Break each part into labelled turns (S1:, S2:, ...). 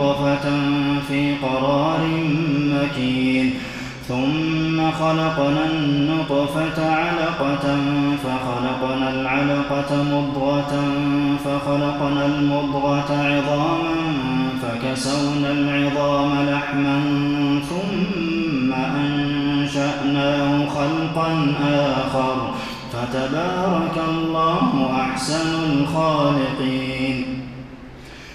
S1: نطفة في قرار مكين. ثم خلقنا النطفة علقة فخلقنا العلقة مضغة فخلقنا المضغة عظاما فكسونا العظام لحما ثم أنشأناه خلقا آخر. فتبارك الله أحسن الخالقين.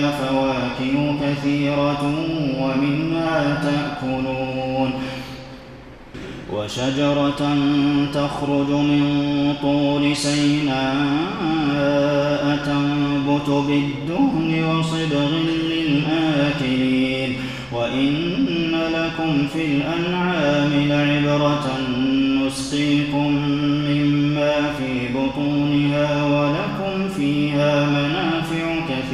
S1: فواكه كثيرة ومنها تأكلون. وشجرة تخرج من طور سيناء تنبت بالدهن وصبغ للآكلين. وإن لكم في الأنعام لعبرة نسقيكم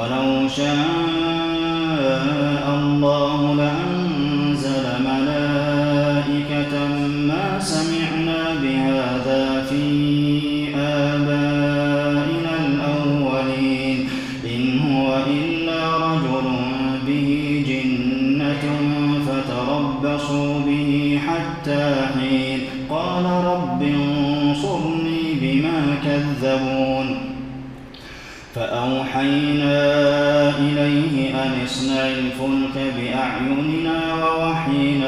S1: ولو شاء الله لأنزل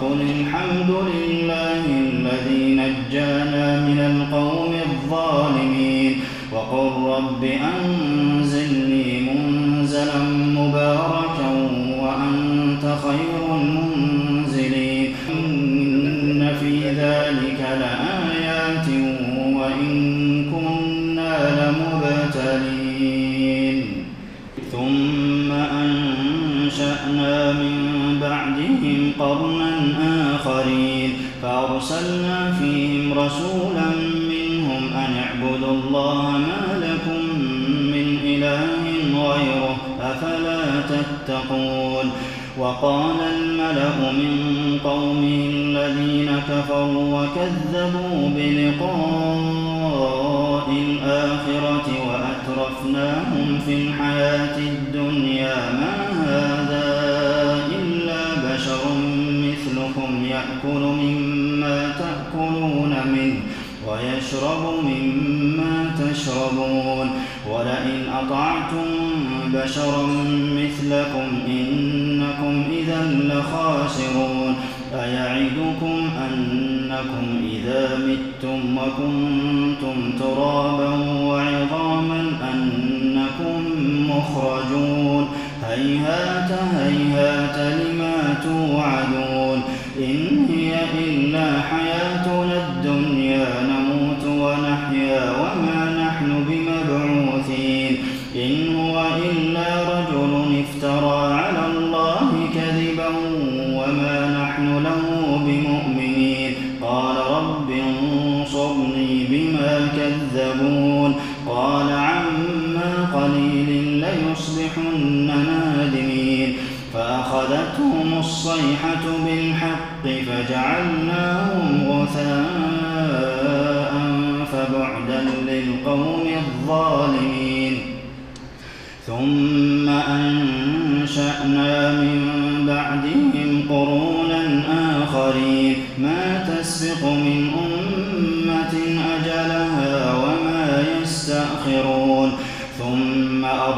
S1: فقل الحمد لله الذي نجانا من القوم الظالمين وقل رب أنزلني منزلا مباركا تتقون. وقال الملأ من قومه الذين كفروا وكذبوا بلقاء الآخرة وأترفناهم في الحياة الدنيا ما هذا إلا بشر مثلكم يأكل مما تأكلون منه ويشرب مما تشربون. ولئن أطعتم بشرا مثلكم إنكم إذا لخاسرون أيعدكم أنكم إذا متم وكنتم ترابا وعظاما أنكم مخرجون هيهات هيهات لما توعدون إن هي إلا حياتنا كذبون قال عما قليل ليصبحن نادمين. فأخذتهم الصيحة بالحق فجعلناهم غثاء فبعدا للقوم الظالمين. ثم أنشأنا من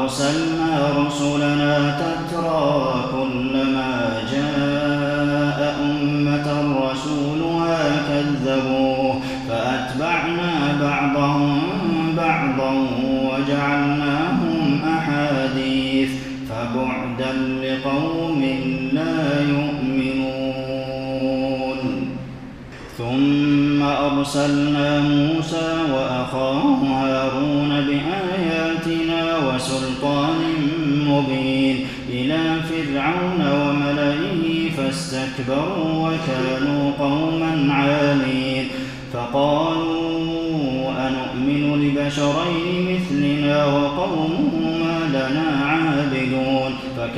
S1: أرسلنا رسلنا تترى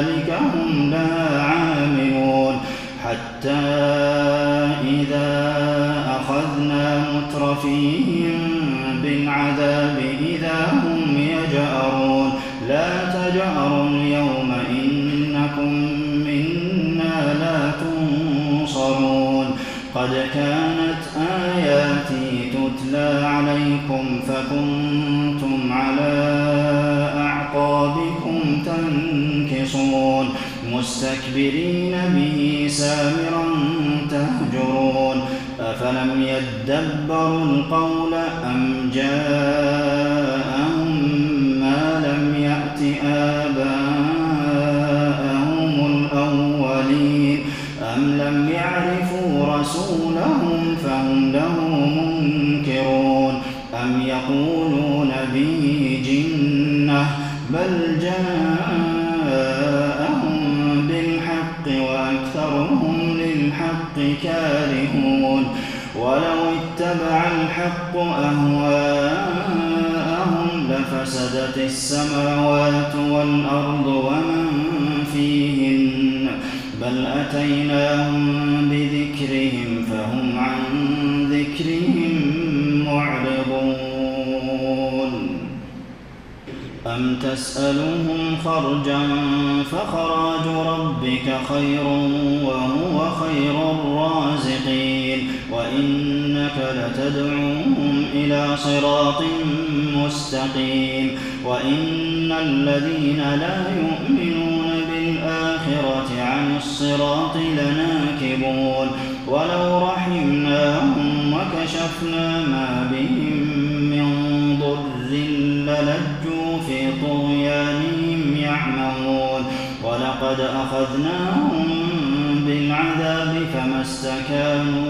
S1: ذلك هم لا عاملون. حتى إذا أخذنا مترفيهم بالعذاب إذا هم يجأرون. لا تجأروا اليوم إنكم منا لا تنصرون. قد كانت آياتي تتلى عليكم فكنتم مستكبرين به سامرا تهجرون. أفلم يدبروا القول أم جاءهم ما لم يأت آباءهم الحق أهواءهم لفسدت السماوات والأرض ومن فيهن بل أتيناهم بذكرهم فهم عن ذكرهم معرضون. أم تسألهم خرجا فخراج ربك خير وهو خير الرازقين. وإنك لتدعوهم إلى صراط مستقيم وإن الذين لا يؤمنون بالآخرة عن الصراط لناكبون ولو رحمناهم وكشفنا ما بهم من ضر للجوا في طغيانهم يعمهون ولقد أخذناهم بالعذاب فما استكانوا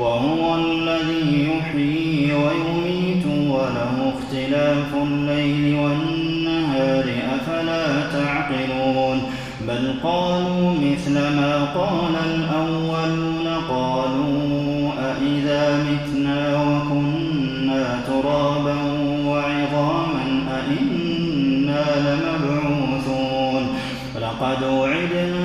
S1: وهو الذي يحيي ويميت وله اختلاف الليل والنهار أفلا تعقلون؟ بل قالوا مثل ما قال الأولون قالوا أإذا متنا وكنا ترابا وعظاما أإنا لمبعوثون؟ لقد وعدنا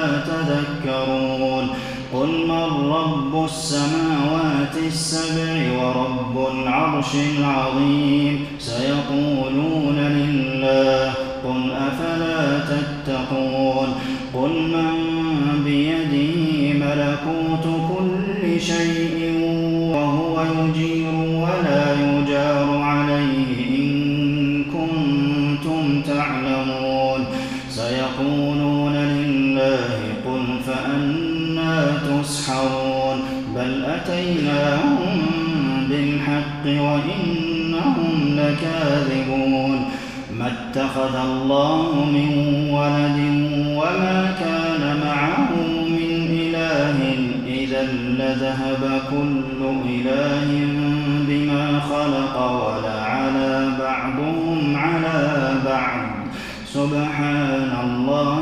S1: تذكرون. قل من رب السماوات السبع ورب العرش العظيم؟ سيقولون لله. قل أفلا تتقون؟ قل من بيده ملكوت بالحق وإنهم لكاذبون ما اتخذ الله من ولد وما كان معه من إله إذا لذهب كل إله بما خلق ولعلى بعضهم على بعض. سبحان الله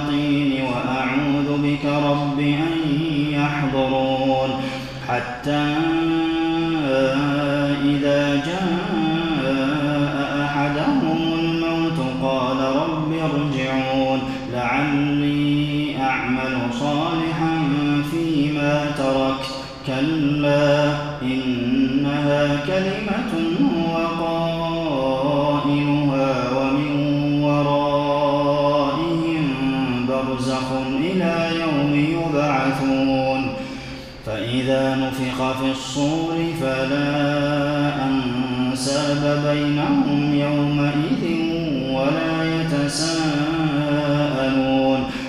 S1: حتى إذا جاء نفخ في الصور فلا أنساب بينهم يومئذ ولا يتساءلون.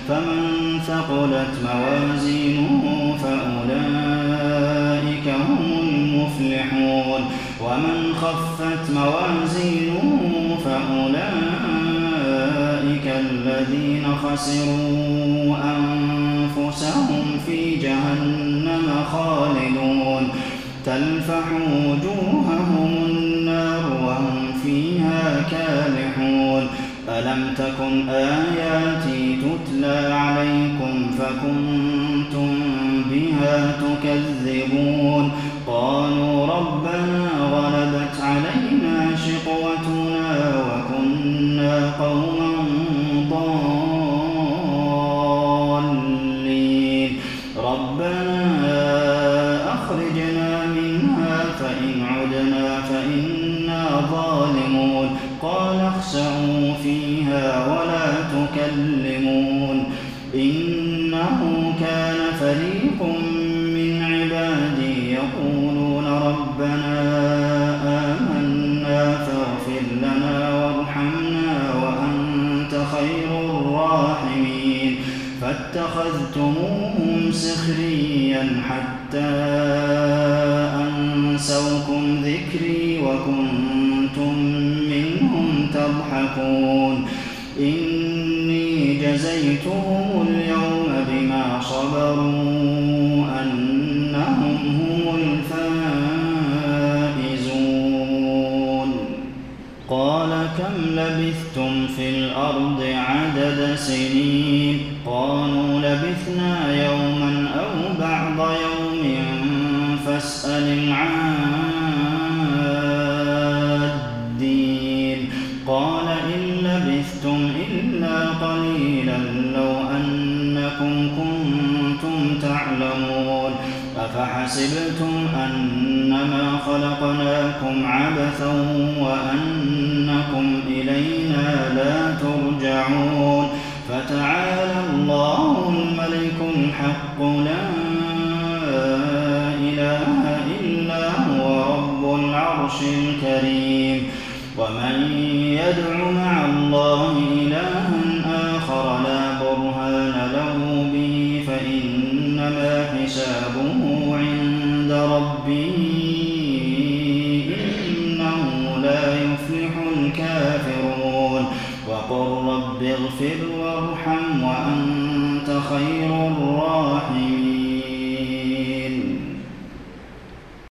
S1: فمن ثقلت موازينه فأولئك هم المفلحون. ومن خفت موازينه فأولئك الذين خسروا. ألم تكن آياتي تتلى عليكم فكنتم بها تكذبون قالوا ربنا كم لبثتم في الأرض عدد سنين قالوا لبثنا يوما أو بعض يوم فاسأل العادين قال إن لبثتم إلا قليلا لو أنكم كنتم تعلمون أفحسبتم أنما خلقناكم عبثا وأنكم الملك الحق لا إله إلا هو رب العرش الكريم. ومن يدع